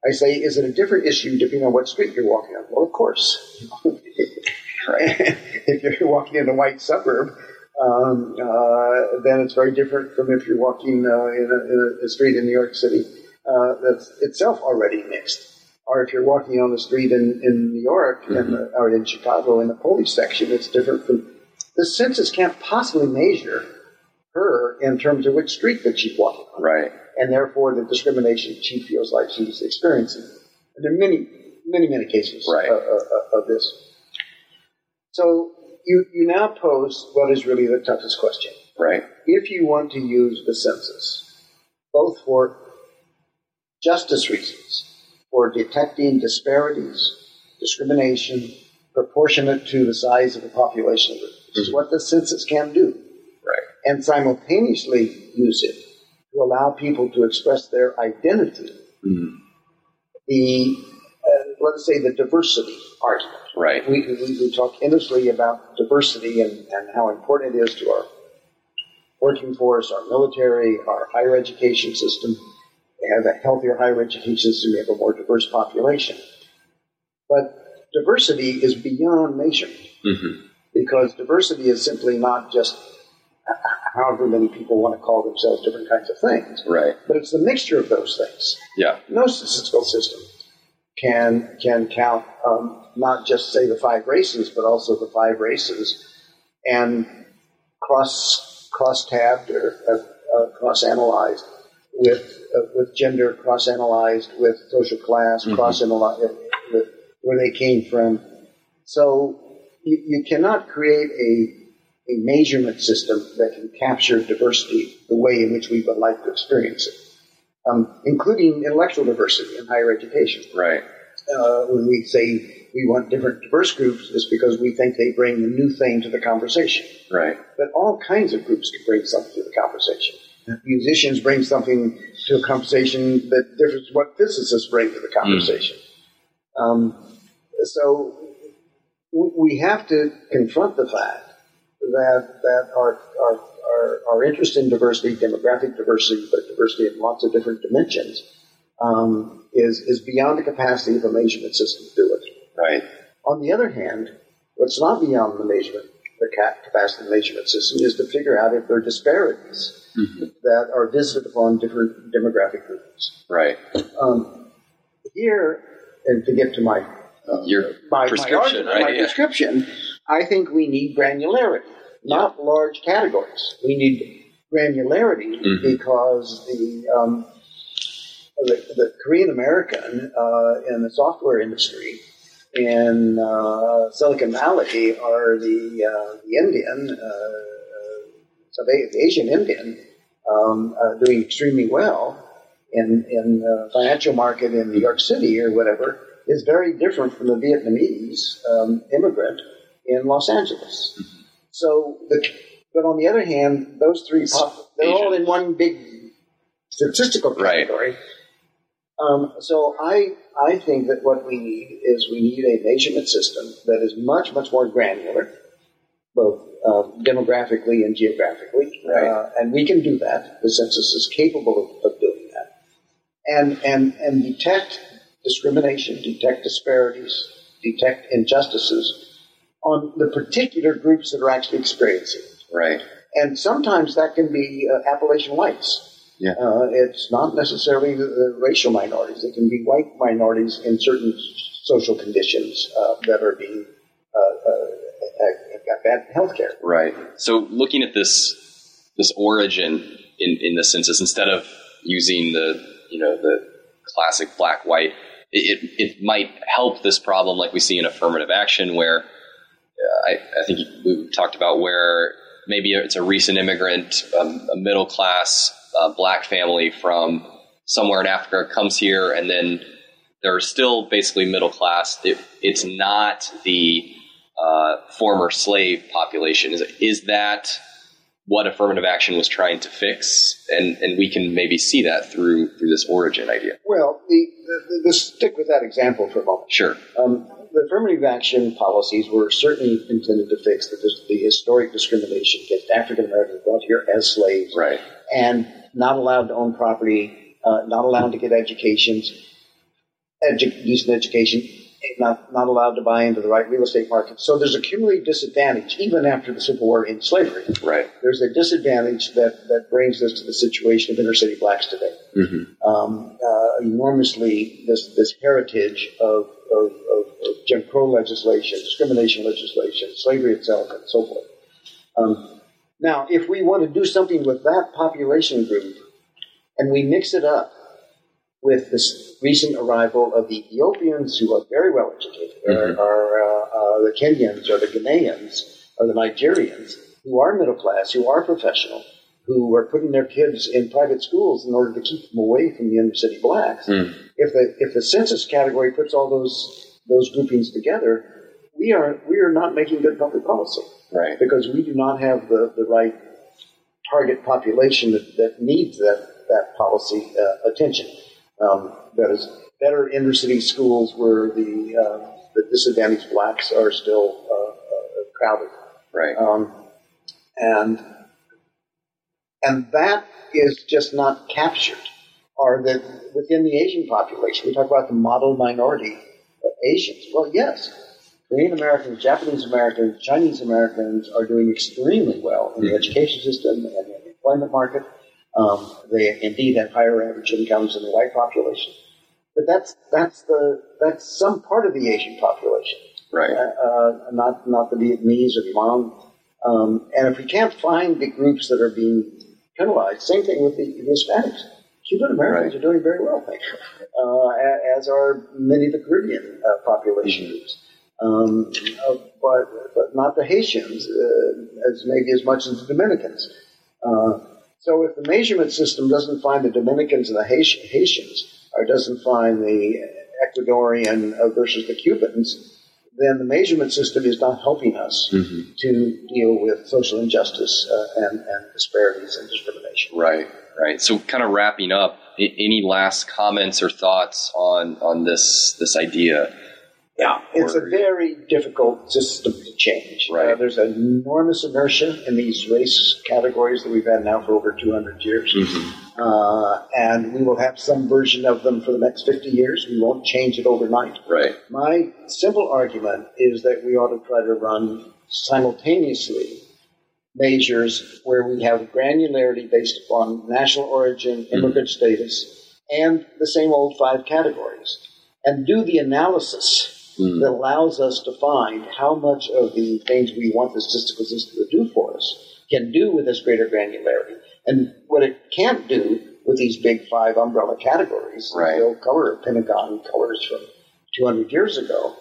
I say, is it a different issue depending on what street you're walking on? Well, of course. if you're walking in a white suburb, um, uh, then it's very different from if you're walking uh, in, a, in a street in New York City uh, that's itself already mixed. Or if you're walking on the street in, in New York and, uh, or in Chicago in the police section, it's different from. The census can't possibly measure her in terms of which street that she's walking on Right. and therefore the discrimination she feels like she's experiencing. And there are many, many, many cases Right. uh, uh, of this. So you, you now pose what is really the toughest question. Right. If you want to use the census, both for justice reasons, for detecting disparities, discrimination, proportionate to the size of the population, which is what the census can do Right. and simultaneously use it to allow people to express their identity. The uh, let's say the diversity argument. Right. We, we, we talk endlessly about diversity and, and how important it is to our working force, our military, our higher education system. We have a healthier higher education system. We have a more diverse population. But diversity is beyond measurement Mm-hmm. because diversity is simply not just however many people want to call themselves different kinds of things, Right. but it's the mixture of those things. Yeah. No statistical system can can count um, not just say the five races, but also the five races and cross cross tabbed or uh, uh, cross analyzed with uh, with gender, cross analyzed with social class, cross analyzed with where they came from. So you, you cannot create a, a measurement system that can capture diversity the way in which we would like to experience it, um, including intellectual diversity in higher education. Right. Uh, when we say we want different diverse groups, it's because we think they bring a new thing to the conversation. Right. But all kinds of groups can bring something to the conversation. Musicians bring something to a conversation that differs what physicists bring to the conversation. Um, so we have to confront the fact that that our, our, our, our interest in diversity, demographic diversity, but diversity in lots of different dimensions, um, is, is beyond the capacity of a measurement system to do it. Right. On the other hand, what's not beyond the measurement, the ca- capacity measurement system, is to figure out if there are disparities that are visited upon different demographic groups. Right. Um, here, and to get to my uh, Your my, prescription, my, argument, right? my Yeah. prescription, I think we need granularity, not large categories. We need granularity Mhm. because the, um, the, the Korean American uh, in the software industry in uh, Silicon Valley are the, uh, the Indian, uh, uh, so they, the Asian Indian, um, uh, doing extremely well in in the financial market in New York City or whatever is very different from the Vietnamese um, immigrant in Los Angeles. So, the, but on the other hand, those three pop, they're all in one big statistical Right. Um, so I I think that what we need is we need a measurement system that is much much more granular, both uh, demographically and geographically, Right. uh, and we can do that. The census is capable of, of doing that, and and and detect discrimination, detect disparities, detect injustices on the particular groups that are actually experiencing. it. Right. And sometimes that can be uh, Appalachian whites. Yeah. Uh, it's not necessarily racial minorities. It can be white minorities in certain social conditions uh, that are being uh, uh, have got bad health care. Right. So looking at this this origin in, in the census, instead of using the you know the classic black white, it, it, it might help this problem like we see in affirmative action, where uh, I, I think we talked about where maybe it's a recent immigrant, um, a middle class uh, black family from somewhere in Africa comes here, and then they're still basically middle class. It, it's not the uh, former slave population. Is, is that what affirmative action was trying to fix? And and we can maybe see that through through this origin idea. Well, the, the, the, stick with that example for a moment. Sure. Um, the affirmative action policies were certainly intended to fix the, the historic discrimination against African Americans brought here as slaves Right. and not allowed to own property, uh, not allowed to get educations, edu- decent education, not, not allowed to buy into the right real estate market. So there's a cumulative disadvantage, even after the Civil War in slavery. Right. There's a disadvantage that, that brings us to the situation of inner city blacks today. Mm-hmm. Um, uh, enormously, this, this heritage of, of, of, of Jim Crow legislation, discrimination legislation, slavery itself, and so forth. Um, now, if we want to do something with that population group, and we mix it up with this recent arrival of the Ethiopians who are very well educated, Mhm. or, or uh, uh, the Kenyans, or the Ghanaians, or the Nigerians, who are middle class, who are professional, who are putting their kids in private schools in order to keep them away from the inner city blacks. Mm. If the if the census category puts all those those groupings together, we are we are not making good public policy Right. because we do not have the, the right target population that, that needs that, that policy uh, attention. Um, that is better inner city schools where the, uh, the disadvantaged blacks are still uh, uh, crowded. Right. Um, and, and that is just not captured. Or that within the Asian population, we talk about the model minority of Asians. Well, yes, Korean Americans, Japanese Americans, Chinese Americans are doing extremely well in the education system and in the employment market. Um, they indeed have higher average incomes than the white population. But that's that's the that's some part of the Asian population, Right. uh, not not the Vietnamese or the Hmong. Um, and if we can't find the groups that are being penalized, same thing with the, the Hispanics. Cuban Americans Right. are doing very well, thank you, uh, as are many of the Caribbean uh, population groups. Um, uh, but but not the Haitians uh, as maybe as much as the Dominicans. Uh, so if the measurement system doesn't find the Dominicans and the Haitians, or doesn't find the Ecuadorian uh, versus the Cubans, then the measurement system is not helping us Mm-hmm. to deal with social injustice uh, and, and disparities and discrimination. Right. Right. So, kind of wrapping up, any last comments or thoughts on on this this idea? Yeah, it's a very difficult system to change. Right. Uh, there's enormous inertia in these race categories that we've had now for over 200 years. Mm-hmm. Uh, and we will have some version of them for the next 50 years. We won't change it overnight. Right. My simple argument is that we ought to try to run simultaneously measures where we have granularity based upon national origin, immigrant status, and the same old five categories, and do the analysis mm. that allows us to find how much of the things we want the statistical system to do for us can do with this greater granularity. And what it can't do with these big five umbrella categories, right. the old color Pentagon colors from 200 years ago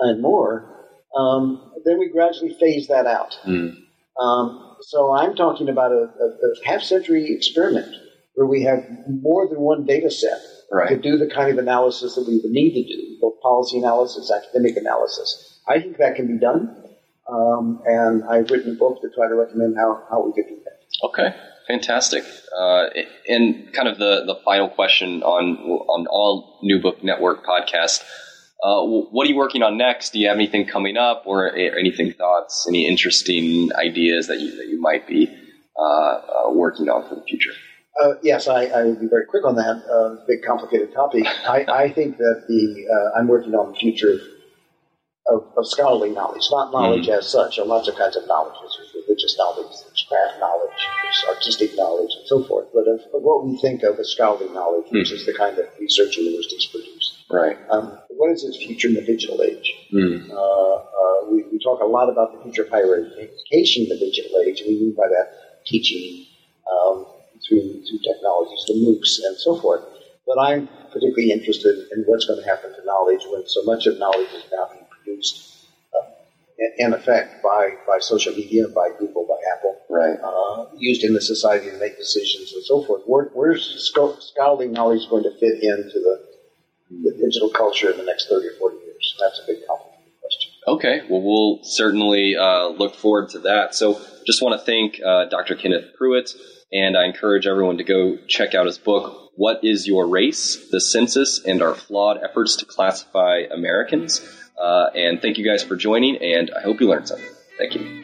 and more, um, then we gradually phase that out. Mm. Um, so I'm talking about a, a, a half century experiment where we have more than one data set right. to do the kind of analysis that we would need to do, both policy analysis, academic analysis. I think that can be done, um, and I've written a book to try to recommend how, how we could do that. Okay, fantastic. Uh, and kind of the, the final question on on all New Book Network podcasts. Uh, what are you working on next? Do you have anything coming up, or anything thoughts, any interesting ideas that you that you might be uh, uh working on for the future? Uh, yes, I, I, will be very quick on that. Uh, big, complicated topic. I, I think that the uh, I'm working on the future of, of scholarly knowledge, not knowledge mm-hmm. as such. There are lots of kinds of knowledge. There's religious knowledge, there's craft knowledge, there's artistic knowledge, and so forth. But of, of what we think of as scholarly knowledge, mm-hmm. which is the kind that research universities produce. Right. Um, what is its future in the digital age? Mm-hmm. we, we talk a lot about the future of higher education in the digital age, and we mean by that teaching. Um, through, through technologies, the MOOCs and so forth. But I'm particularly interested in what's going to happen to knowledge when so much of knowledge is now being produced uh, in effect by, by social media, by Google, by Apple, right. uh, used in the society to make decisions and so forth. Where, where's scholarly knowledge going to fit into the, the digital culture in the next 30 or 40 years? That's a big complicated question. Okay, well, we'll certainly uh, look forward to that. So, just want to thank uh, Dr. Kenneth Prewitt and I encourage everyone to go check out his book, What is Your Race? The Census and Our Flawed Efforts to Classify Americans. Uh, and thank you guys for joining, and I hope you learned something. Thank you.